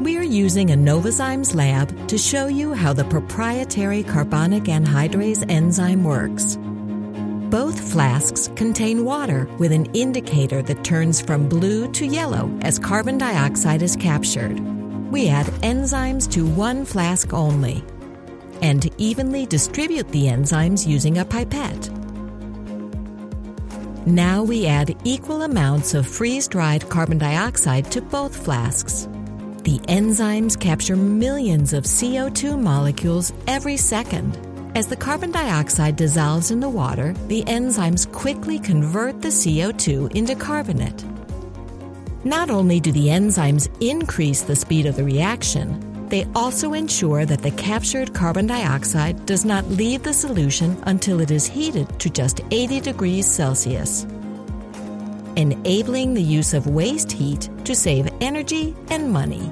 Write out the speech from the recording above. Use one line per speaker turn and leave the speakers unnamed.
We're using a Novozymes lab to show you how the proprietary carbonic anhydrase enzyme works. Both flasks contain water with an indicator that turns from blue to yellow as carbon dioxide is captured. We add enzymes to one flask only and evenly distribute the enzymes using a pipette. Now we add equal amounts of freeze dried carbon dioxide to both flasks. The enzymes capture millions of CO2 molecules every second. As the carbon dioxide dissolves in the water, the enzymes quickly convert the CO2 into carbonate. Not only do the enzymes increase the speed of the reaction, they also ensure that the captured carbon dioxide does not leave the solution until it is heated to just 80 degrees Celsius, enabling the use of waste heat to save energy and money.